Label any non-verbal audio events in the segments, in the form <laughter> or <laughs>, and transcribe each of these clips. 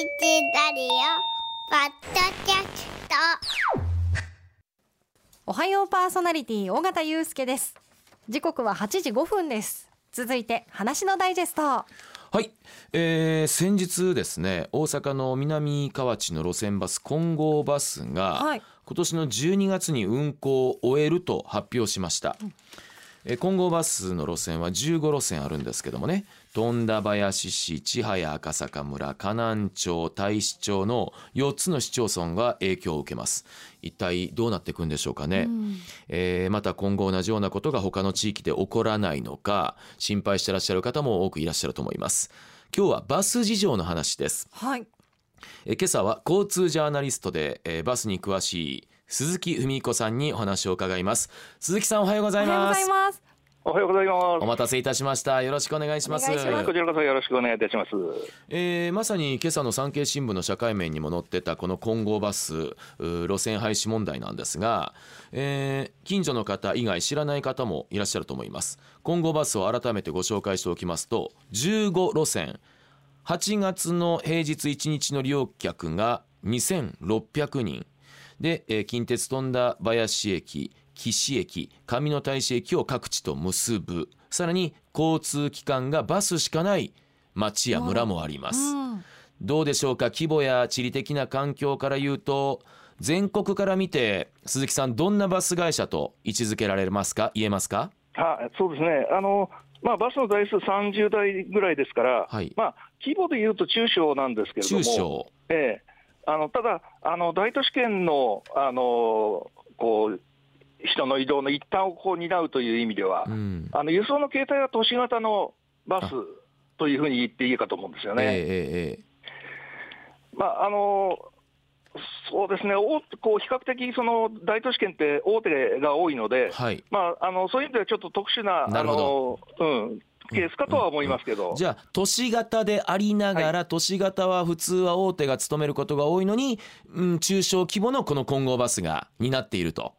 ラディオポッドキャスト。おはようパーソナリティ尾形祐介です。時刻は8時5分です。続いて話のダイジェスト。はい、えー、先日ですね大阪の南河内の路線バス金剛バスが、はい。今年の12月に運行を終えると発表しました、えー金剛バスの路線は15路線あるんですけどもね富田林市千早赤坂村河南町太子町の4つの市町村が影響を受けます。一体どうなっていくんでしょうかね、えーまた今後同じようなことが他の地域で起こらないのか心配してらっしゃる方も多くいらっしゃると思います。今日はバス事情の話です。はい。えー今朝は交通ジャーナリストで、えーバスに詳しい鈴木文彦さんにお話を伺います。鈴木さんおはようございおはようごますざいますおはようございます。お待たせいたしましたよろしくお願いしますますこちらこそよろしくお願いいたします。えーまさに今朝の産経新聞の社会面にも載ってたこの金剛バス路線廃止問題なんですが、えー近所の方以外知らない方もいらっしゃると思います金剛バスを改めてご紹介しておきますと15路線8月の平日1日の利用客が2600人で、えー近鉄富田林駅岸駅上野大使駅を各地と結ぶ。さらに交通機関がバスしかない町や村もあります、うん。どうでしょうか規模や地理的な環境から言うと全国から見て鈴木さんどんなバス会社と位置づけられますか？言えますか？はい、そうですね。あのまあバスの台数30台ぐらいですから、はい。まあ規模でいうと中小なんですけれども、中小。ええ、あのただあの大都市圏のあのこう人の移動の一端をこう担うという意味では、うん。あの輸送の形態は都市型のバスというふうに言っていいかと思うんですよね。えええええまああのそうですね、大こう比較的その大都市圏って大手が多いのでえ、はい。まあ、あのそういう意味ではちょっと特殊ななるほあの、うん、ケースかとは思いますけど、じゃあ都市型でありながら、都市型は普通は大手が務めることが多いのに、うん、中小規模のこの混合バスが担っていると。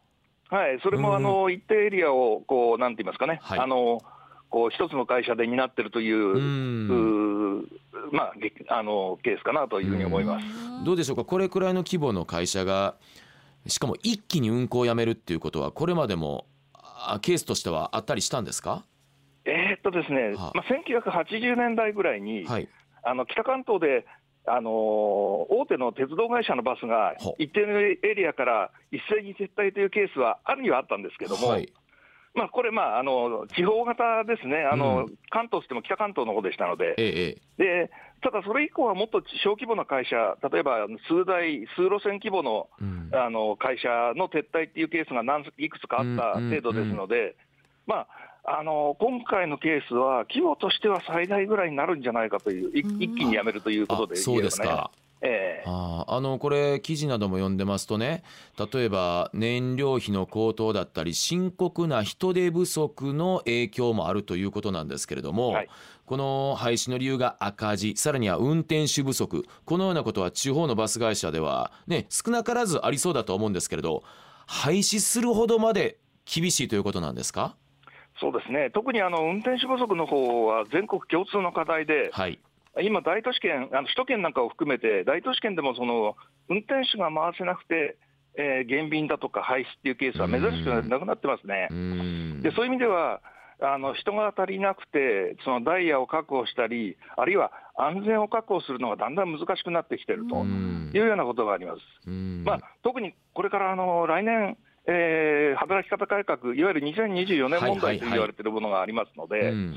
はい、それもあの一定エリアをこうなんて言いますかね、はい。あのこう一つの会社で担ってるという、うまあ、げあのケースかなというふうに思います。どうでしょうか？これくらいの規模の会社がしかも一気に運行をやめるっていうことはこれまでもあケースとしてはあったりしたんですか？えーっとですね、はあ。まあ、1980年代ぐらいに、はい。あの北関東で、あのー大手の鉄道会社のバスがほ一定のエリアから一斉に撤退というケースはあるにはあったんですけども、はい。まあ、これ、まああの、地方型ですね、あのうん。関東とっても北関東の方でしたので、えええでただそれ以降はもっと小規模な会社、例えば数台、数路線規模のえうん。あの会社の撤退っていうケースが何いくつかあった程度ですので、まあ、あの今回のケースは、規模としては最大ぐらいになるんじゃないかという、いうん。一気にやめるということであそうですか。ええ。あーあのこれ記事なども読んでますとね例えば燃料費の高騰だったり深刻な人手不足の影響もあるということなんですけれども、はい。この廃止の理由が赤字さらには運転手不足このようなことは地方のバス会社では、ね、少なからずありそうだと思うんですけれど廃止するほどまで厳しいということなんですか？そうですね、特にあの運転手不足の方は全国共通の課題で、はい。今、大都市圏、あの首都圏なんかを含めて、大都市圏でもその運転手が回せなくて、えー減便だとか廃止っていうケースは珍しくなくなってますね。う。ん。でそういう意味ではあの人が足りなくて、そのダイヤを確保したり、あるいは安全を確保するのがだんだん難しくなってきてるとうん。いうようなことがあります。うん。まあ、特にこれからあの来年、えー働き方改革、いわゆる2024年問題と言われているものがありますので、うん。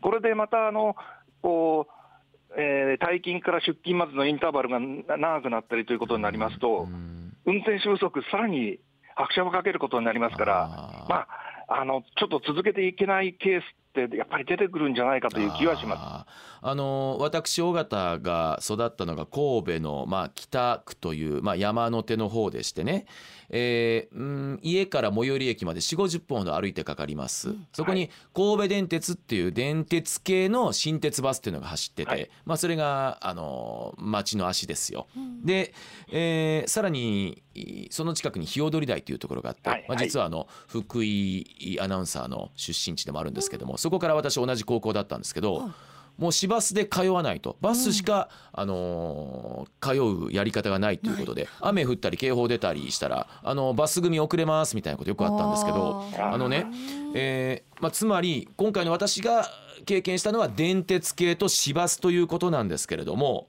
これでまたあのこう、えー退勤から出勤までのインターバルがな長くなったりということになりますと、うん。運転手不足、さらに拍車をかけることになりますから、あー。まあ、あのちょっと続けていけないケースって、やっぱり出てくるんじゃないかという気はします。あの私尾形が育ったのが神戸の、まあ、北区という、まあ、山の手の方でしてね、えーうん家から最寄り駅まで4 5 0分ほど歩いてかかります、そこに神戸電鉄っていう電鉄系の新鉄バスっていうのが走ってて、はい。まあ、それがあの町の足ですよ。で、えーさらにいその近くに日踊り台というところがあって、まあ、はいはい。実はあの福井アナウンサーの出身地でもあるんですけども、そこから私同じ高校だったんですけど、もう市バスで通わないと。バスしか、あのー通うやり方がないということで雨降ったり警報出たりしたらあのバス組遅れますみたいなことよくあったんですけどあのね、えーまあ、つまり今回の私が経験したのは電鉄系と市バスということなんですけれども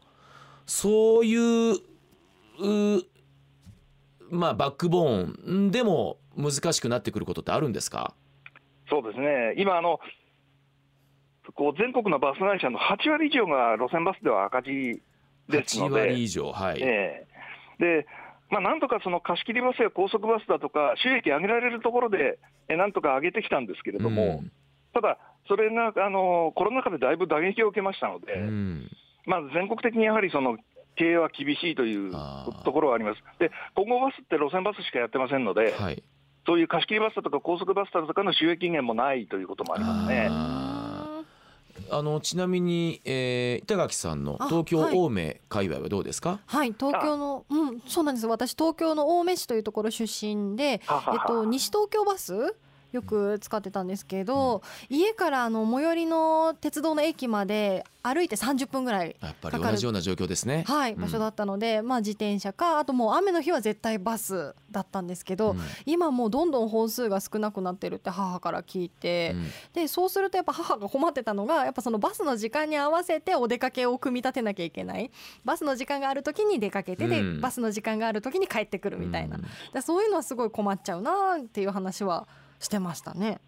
そういううまあバックボーンでも難しくなってくることってあるんですか？そうですね、今あの、こう全国のバス会社の8割以上が路線バスでは赤字です8ので、割以上はい、ええ。でまあ、なんとかその貸し切りバスや高速バスだとか、収益上げられるところで、えなんとか上げてきたんですけれども、うん。ただ、それがあのコロナ禍でだいぶ打撃を受けましたので、うん。まあ、全国的にやはりその経営は厳しいというところはあります。で、今後バスって路線バスしかやってませんので、はい。そういう貸し切りバスだとか高速バスだとかの収益源もないということもありますね。あのちなみに、えー板垣さんのあ東京はい青梅界隈はどうですか、はい。東京のうんそうなんです。私東京の青梅市というところ出身でえっと西東京バスよく使ってたんですけど、家からあの最寄りの鉄道の駅まで歩いて30分ぐらいやっぱり同じような状況ですね。はい、うん。場所だったので、まあ自転車かあともう雨の日は絶対バスだったんですけど、うん。今もうどんどん本数が少なくなってるって母から聞いて、うん。でそうするとやっぱ母が困ってたのがやっぱそのバスの時間に合わせてお出かけを組み立てなきゃいけない。バスの時間がある時に出かけてで、うん。バスの時間がある時に帰ってくるみたいな、そういうのはすごい困っちゃうなっていう話はしてましたね。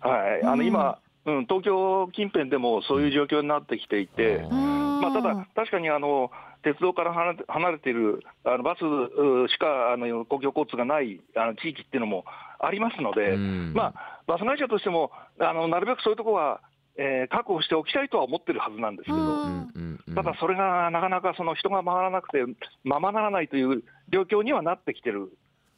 はい、あうん。の今、うん、東京近辺でもそういう状況になってきていて、うん。まあ、ただ、確かにあの鉄道から離れて離れているあのバスうしかあの公共交通がないあの地域っていうのもありますので、うん。まあ、バス会社としてもあのなるべくそういうところは、えー確保しておきたいとは思ってるはずなんですけど、ただそれがなかなかその人が回らなくて、ままならないという状況にはなってきてる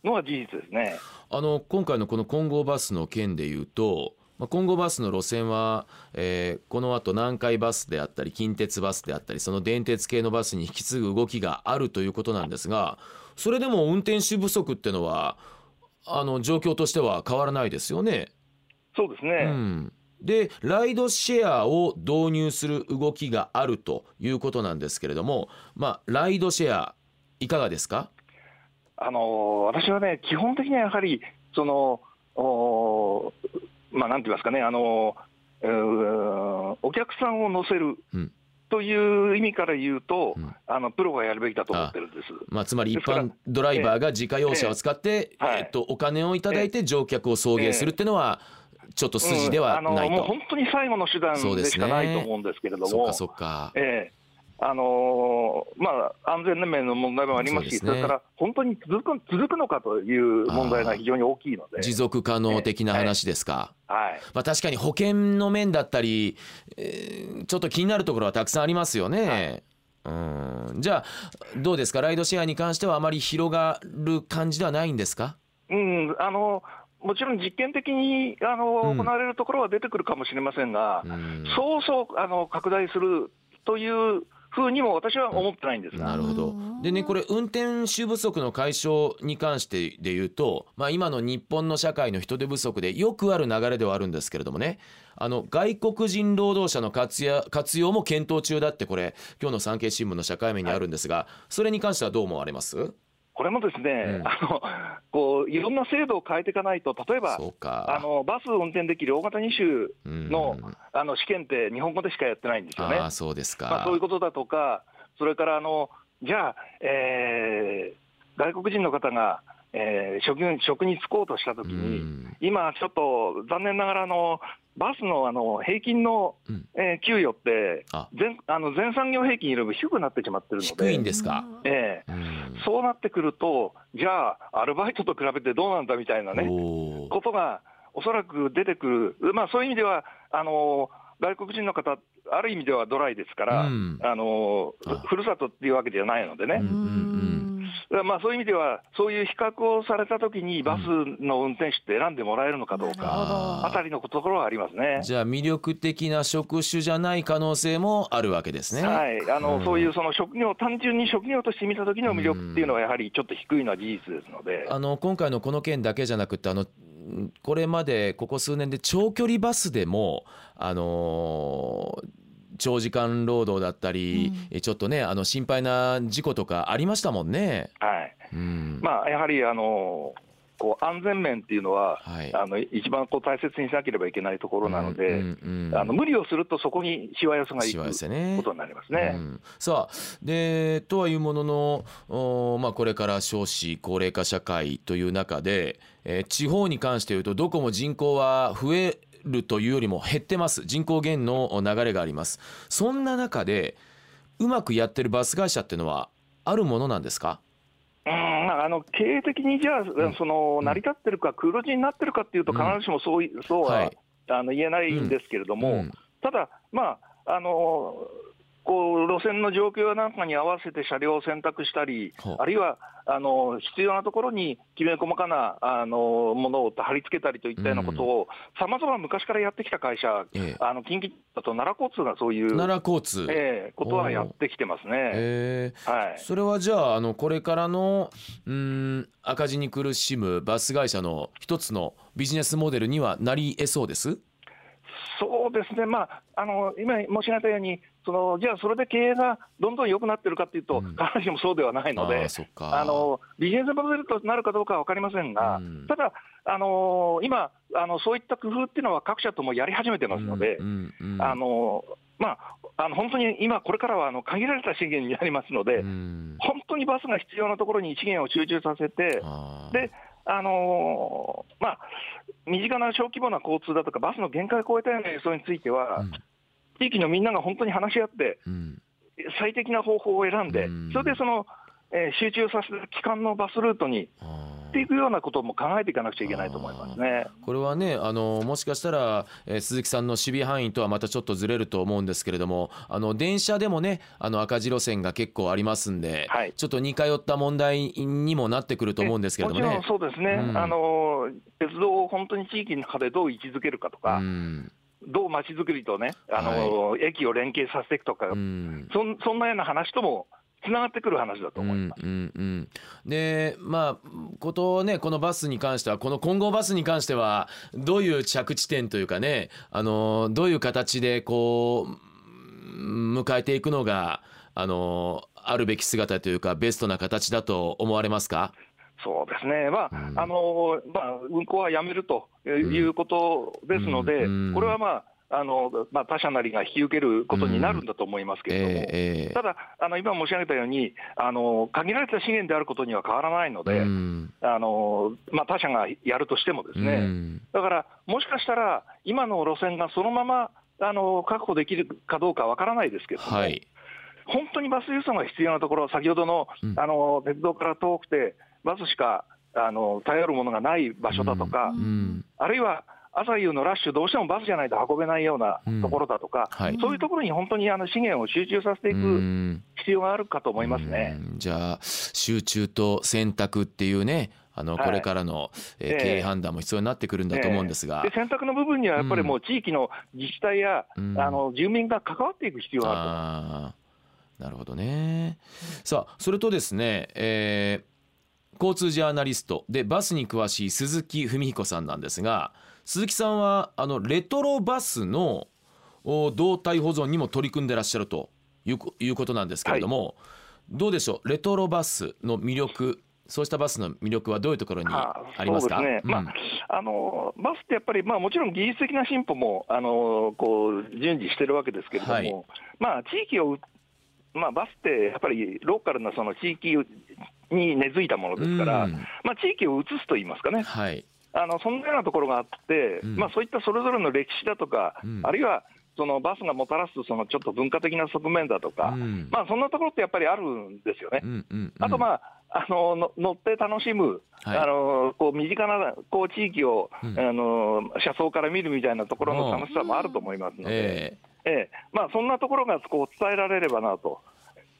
のは事実ですね。あの今回のこの金剛バスの件でいうと、まあ、金剛バスの路線は、えーこの後南海バスであったり近鉄バスであったりその電鉄系のバスに引き継ぐ動きがあるということなんですがそれでも運転手不足っていうのはあの状況としては変わらないですよね。そうですね、うん、でライドシェアを導入する動きがあるということなんですけれども、まあ、ライドシェアいかがですか？あの私はね、基本的にはやはり、そのおまあ、なんて言いますかね、あのうーお客さんを乗せるうん。という意味から言うと、うん。あのプロがやるべきだと思ってるんです。まあ、つまり一般ドライバーが自家用車を使って、ええ。はい。えっと、お金をいただいて乗客を送迎するっていうのはちょっと筋ではうん。あないと。のもう本当に最後の手段でしかないと思うんですけれども。そっか、そっか。ええあのーまあ、安全面の問題もありますし、そね。それから本当に続く続くのかという問題が非常に大きいので、持続可能的な話ですか。はい、まあ、確かに保険の面だったり、えーちょっと気になるところはたくさんありますよね。うん。じゃあどうですか？ライドシェアに関してはあまり広がる感じではないんですか？うん、あのもちろん実験的にあの、うん。行われるところは出てくるかもしれませんが、うん。そうそうあの拡大するというふうにも私は思ってないんです。が、なるほど。うん。でねこれ運転手不足の解消に関してで言うと、まあ、今の日本の社会の人手不足でよくある流れではあるんですけれどもね。あの外国人労働者の活や活用も検討中だってこれ今日の産経新聞の社会面にあるんですが、それに関してはどう思われます？これもですね、うん。あのこういろんな制度を変えていかないと、例えばあのバスを運転できる大型2種うん。の,、あの試験って日本語でしかやってないんですよね。ああそうですか、まあ、そういうことだとか、それからあのじゃあ、えー外国人の方が、えー職に職に就こうとしたときに、うん。今、ちょっと残念ながらあの、バスのあの平均の、うん。えー給与ってあ。全あの、全産業平均よりも低くなってしまってるので、低いんですか、ええ。うん。そうなってくると、じゃあ、アルバイトと比べてどうなんだみたいなね、ことがおそらく出てくる、まあ、そういう意味では、あの外国人の方、ある意味ではドライですから、うん。あのあ。ふるさとっていうわけではないのでね、うんうんまあ、そういう意味では、そういう比較をされたときに、バスの運転手って選んでもらえるのかどうか、ああたりのところはありますね。じゃあ魅力的な職種じゃない可能性もあるわけですね。はい、あのうんそういうその職業、単純に職業として見たときの魅力っていうのは、やはりちょっと低いのは事実ですので、あの今回のこの件だけじゃなくてあのんこれまでここ数年で長距離バスでもあのー長時間労働だったり、えちょっとねあの心配な事故とかありましたもんね。はい。うん。まあ、やはりあのこう安全面っていうのは、はい。あの一番こう大切にしなければいけないところなので、うんうんうん。あの無理をすると、そこにしわ寄せがいくね。ことになりますね。うん。さあでとはいうものの、おまあ、これから少子高齢化社会という中で、えー地方に関して言うとどこも人口は増えるというよりも減ってます。人口減の流れがあります。そんな中でうまくやってるバス会社っていうのはあるものなんですか？うんまあ、あの経営的にじゃあ、ん。その成り立ってるか、黒字になってるかっていうと、うん。必ずしもそういそうは、はい。あの言えないんですけれども、うん。ただ、まああのこう路線の状況なんかに合わせて車両を選択したりあるいはあの必要なところにきめ細かなあのものを貼り付けたりといったようなことを、さまざま昔からやってきた会社、ええ。あの近畿だと奈良交通がそういう、奈良交通、ええことはやってきてますね。え。ーはい。それはじゃああのこれからのうーん赤字に苦しむバス会社の一つのビジネスモデルにはなり得そうです？そうですね、まあ、あの今申し上げたように、そのじゃあ、それで経営がどんどん良くなってるかっていうと、うん。必ずしもそうではないのあでー、そっか。あのビジネスモデルとなるかどうかは分かりませんが、うん。ただ、あの今あの、そういった工夫っていうのは各社ともやり始めてますので、あのまあ、あの本当に今、これからはあの限られた資源になりますので、うん。本当にバスが必要なところに資源を集中させて、あー。であのまあ、身近な小規模な交通だとか、バスの限界を超えたような輸送については、うん地域のみんなが本当に話し合って、うん。最適な方法を選んでうん、それでその、えー集中させる基幹のバスルートにていくようなことも考えていかなくちゃいけないと思いますね。これはねあのもしかしたら、えー鈴木さんの守備範囲とはまたちょっとずれると思うんですけれどもあの電車でもねあの赤字路線が結構ありますんで、はい。ちょっと似通った問題にもなってくると思うんですけれどもね。もちろん。そうですね、うん。あの鉄道を本当に地域の中でどう位置づけるかとか、うんどう街づくりとね、あの駅を連携させていくとか、うん。そんそんなような話ともつながってくる話だと思います。うんうんうん、でまあことねこのバスに関してはこの混合バスに関してはどういう着地点というかねあのどういう形でこううん迎えていくのがあのあるべき姿というかベストな形だと思われますか？そうですね、まあうん。あのまあ、運行はやめるということですので、うんうんこれは、まああのまあ、他社なりが引き受けることになるんだと思いますけれども、ええええ。ただ、あの今申し上げたようにあの、限られた資源であることには変わらないので、うん。あのまあ、他社がやるとしてもですね、うん。だから、もしかしたら、今の路線がそのままあの確保できるかどうかわからないですけれども、はい。本当にバス輸送が必要なところ、先ほどの,、うん。あの鉄道から遠くて、バスしかあの頼るものがない場所だとか、うん。あるいは朝夕のラッシュ、どうしてもバスじゃないと運べないようなところだとか、はい。そういうところに本当にあの資源を集中させていうくん。必要があるかと思いますね。うん。じゃあ集中と選択っていうねあのはい。これからの、えーええ。経営判断も必要になってくるんだと思うんですが、で選択の部分にはやっぱりもう地域の自治体や、うん。あの住民が関わっていく必要があると。なるほどね。さあそれとですね、えー交通ジャーナリスト。でバスに詳しい鈴木文彦さんなんですが鈴木さんはあのレトロバスのお動態保存にも取り組んでらっしゃるということなんですけれども、どうでしょう？レトロバスの魅力そうしたバスの魅力はどういうところにはありますか、まああのバスってやっぱり、まあ、もちろん技術的な進歩もあのこう順次してるわけですけれども、はい。まあ、地域を、まあ、バスってやっぱりローカルなその地域に根付いたものですから、うん。まあ、地域を移すといいますかね、はい。あのそんなようなところがあって、うん。まあ、そういったそれぞれの歴史だとか、うん。あるいはそのバスがもたらすそのちょっと文化的な側面だとか、うん。まあ、そんなところってやっぱりあるんですよね。うんうんうん。あと、まあ、あのの乗って楽しむ、はい。あのこう身近なこう地域を、うん。あの車窓から見るみたいなところの楽しさもあると思いますので、ええ。ええ。まあ、そんなところがこう伝えられればなと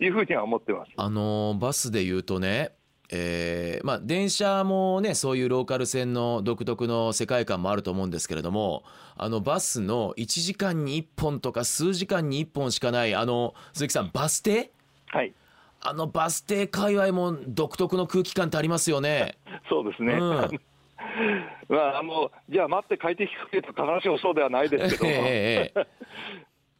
いうふうには思ってます。あのーバスで言うとね、えーまあ、電車もねそういうローカル線の独特の世界観もあると思うんですけれどもあのバスの1時間に1本とか数時間に1本しかないあの鈴木さんバス停？はい。あのバス停界隈も独特の空気感ってありますよね。<laughs> そうですね、うん。<laughs> まあ、あのじゃあ待って快適かというと必ずしもそうではないですけども、ええええ。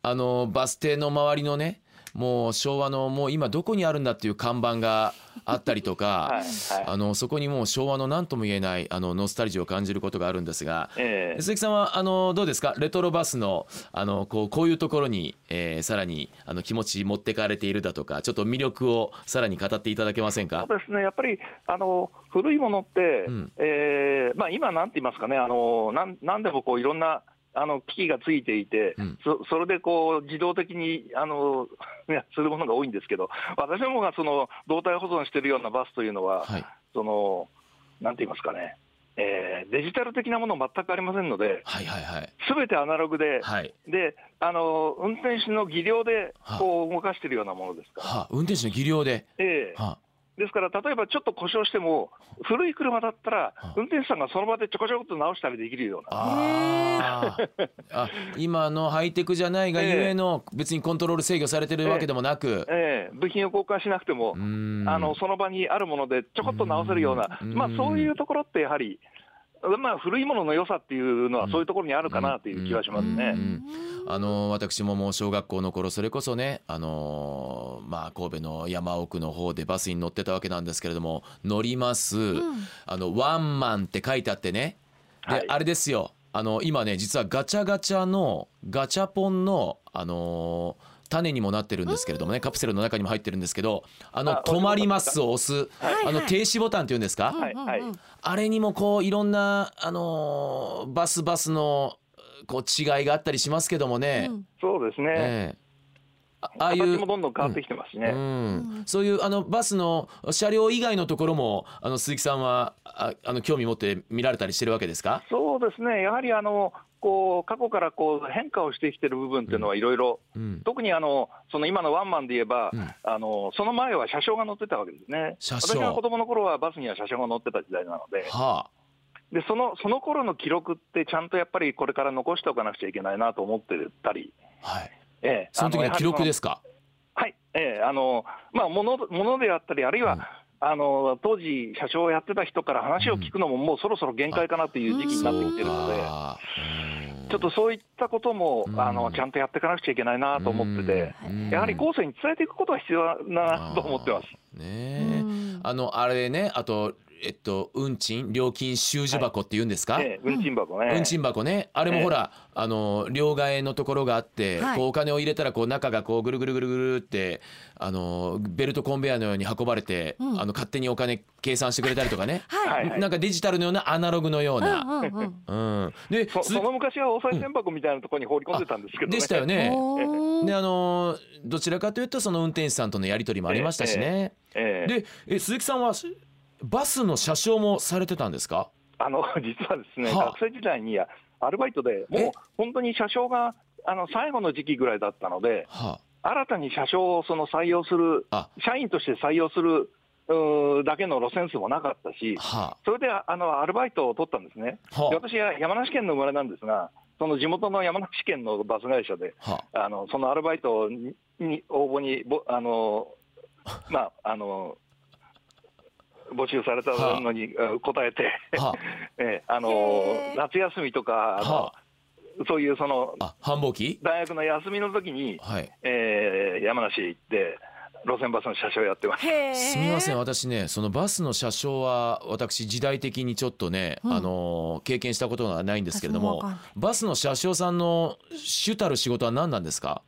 あのバス停の周りのねもう昭和のもう今どこにあるんだっていう看板があったりとか、<laughs> はいはい。あのそこにもう昭和の何とも言えないあのノスタルジーを感じることがあるんですが、ええ。鈴木さんはあのどうですか？レトロバスのあのこうこういうところに、えーさらにあの気持ち持ってかれているだとかちょっと魅力をさらに語っていただけませんか？そうですね、やっぱりあの古いものって、うん。えーまあ、今、なんて言いますかね、あのなんなんでもこういろんなあの機器がついていて、うん。そそれでこう自動的にあの <laughs> するものが多いんですけど、<laughs> 私どもがその動態保存しているようなバスというのは、はい。そのなんて言いますかね、えーデジタル的なもの全くありませんので、すべてアナログで、はい。であの運転手の技量でこう動かしているようなものですから。はあ、運転手の技量で、ええ。はですから、例えばちょっと故障しても、古い車だったらは、運転手さんがその場でちょこちょこっと直したりできるような、あー。あ <laughs> 今のハイテクじゃないがゆえの別にコントロール制御されてるわけでもなく、ええ。部品を交換しなくてもあのその場にあるものでちょこっと直せるような。う、ん。まあ、そういうところってやはり、まあ、古いものの良さっていうのは、そういうところにあるかなという気はしますね。うんあの私ももう小学校の頃それこそねあのまあ神戸の山奥の方でバスに乗ってたわけなんですけれども乗ります、あのワンマンって書いてあってね。で、はい。あれですよ。あの今ね実はガチャガチャのガチャポンのあの種にもなってるんですけれどもねカプセルの中にも入ってるんですけどあのあ止まりますを押すはい。あの停止ボタンっていうんですか、はいはい。あれにもこういろんなあのーバスバスのこう違いがあったりしますけどもね、そうですね、ええ。あああい形うもどんどん変わってきてますしね。うん、そういうあのバスの車両以外のところもあの鈴木さんはああの興味持って見られたりしてるわけですか？そうですね、やはりあのこう過去からこう変化をしてきてる部分っていうのはいろいろ、うん。特にあのその今のワンマンで言えば、うん。あのその前は車掌が乗ってたわけですね。私が子供の頃はバスには車掌が乗ってた時代なので、はでそのその頃の記録って、ちゃんとやっぱりこれから残しておかなくちゃいけないなと思ってたり、あはい。ええ。その時の記録ですすか？はい、ええ。あのまあ、ものものであったり、あるいは、うん。あの当時、車掌をやってた人から話を聞くのも、もうそろそろ限界かなという時期になってきてるので。うんちょっとそういったことも、うん。あのちゃんとやっていかなくちゃいけないなと思ってて、うん。やはり後世に伝えていくことは必要だなと思ってます。ねえ。あのあれねあとえっと運賃料金収受箱って言うんですか、ええ運賃箱ね。運賃箱ね。あれもほら、あの両替のところがあって、はい。こうお金を入れたらこう中がこうぐるぐるぐるぐるってあのベルトコンベヤーのように運ばれて、うん。あの勝手にお金計算してくれたりとかね、はい。はいはい。なんかデジタルのようなアナログのような、うんでその昔はお賽銭箱みたいなところに放り込んでたんですけどね。でしたよね。<laughs> であのどちらかというとその運転手さんとのやり取りもありましたしね。ええ。でえ鈴木さんはバスの車掌もされてたんですか？あの <laughs> 実はですね、はあ。学生時代にアルバイトで、もえ？う本当に車掌があの最後の時期ぐらいだったので、は新たに車掌をその採用するあ、社員として採用するだけの路線数もなかったしあ、はそれであのアルバイトを取ったんですね。あ。はで私は山梨県の生まれなんですが、その地元の山梨県のバス会社で、あ。はあのそのアルバイトにに応募にぼあの、<laughs> まあ、あの募集されたのにあ。答えて、あ。は <laughs> ええあの夏休みとかはそういうそのあ繁忙期？大学の休みの時に、はい。えー山梨へ行って、路線バスの車掌をやってます。すみません私ねそのバスの車掌は私時代的にちょっとね、うん。あの経験したことがないんですけれどもバスの車掌さんの主たる仕事は何なんですか？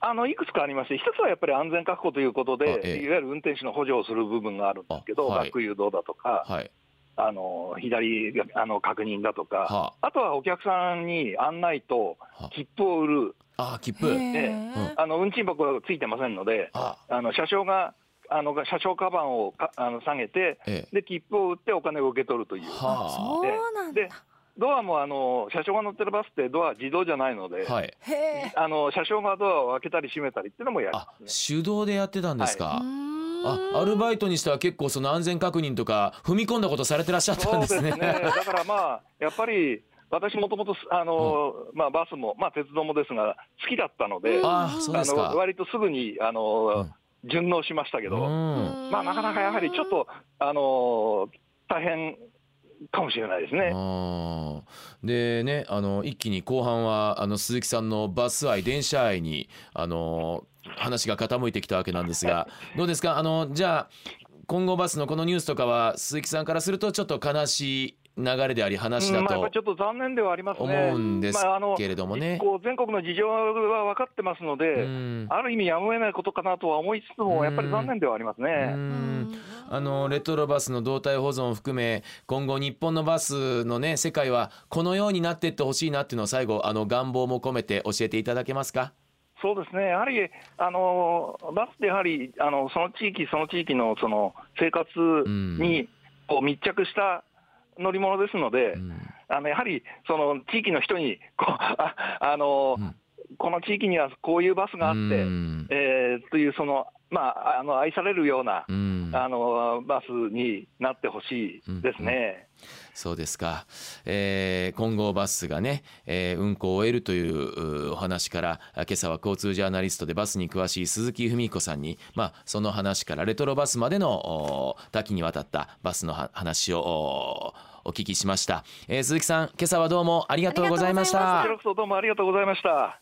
あのいくつかありまして、一つはやっぱり安全確保ということあで、ええ。いわゆる運転手の補助をする部分があるんですけど、あはい。バック誘導だとか、はい。あの左あの確認だとか、はあとはお客さんに案内とは。切符を売る、ああ切符。あの運賃箱がついてませんので、あ。あの車掌があの車掌カバンをかあの下げて、ええ。で切符を売ってお金を受け取るという。はあそうなんだ。でドアもあの車掌が乗ってるバスってドア自動じゃないので、はい。へえあの車掌がドアを開けたり閉めたりっていうのもやりあますね。手動でやってたんですか、うーん。あアルバイトにしては結構その安全確認とか踏み込んだことされてらっしゃったんですね。だからまあ、やっぱり私もともとあの、まあ、バスも、まあ、鉄道もですが、好きだったので、あそうですか。の割とすぐにあの、順応しましたけど、うん。まあ、なかなかやはりちょっと、あの大変かもしれないですね。でねあの一気に後半はあの鈴木さんのバス愛電車愛にあの話が傾いてきたわけなんですが <laughs> どうですか？あのじゃあ今後バスのこのニュースとかは鈴木さんからするとちょっと悲しい流れであり話だうんちょっと残念ではありますね。思うんですけれどもね。こう全国の事情は分かってますので、うんある意味やむを得ないことかなとは思いつつも、やっぱり残念ではありますうね。んあのレトロバスの動態保存を含め今後日本のバスのね世界はこのようになっていってほしいなっていうのを最後あの願望も込めて教えていただけますか？そうですね、やはりあのバスってやはりあのその地域その地域のその生活にこう密着した乗り物ですので、うん。あのやはりその地域の人にこう <laughs> ああの、うん。この地域にはこういうバスがあって、うん。えーというその、まあ、あの愛されるような、うん。あのバスになってほしいですね。そうですか、えー、金剛バスがね、えー運行を終えるといううお話からあ今朝は交通ジャーナリストでバスに詳しい鈴木文彦さんに、まあ、その話からレトロバスまでのお多岐にわたったバスのは話をおお聞きしました、えー鈴木さん今朝はどうもありがとうございました。どうもありがとうございました。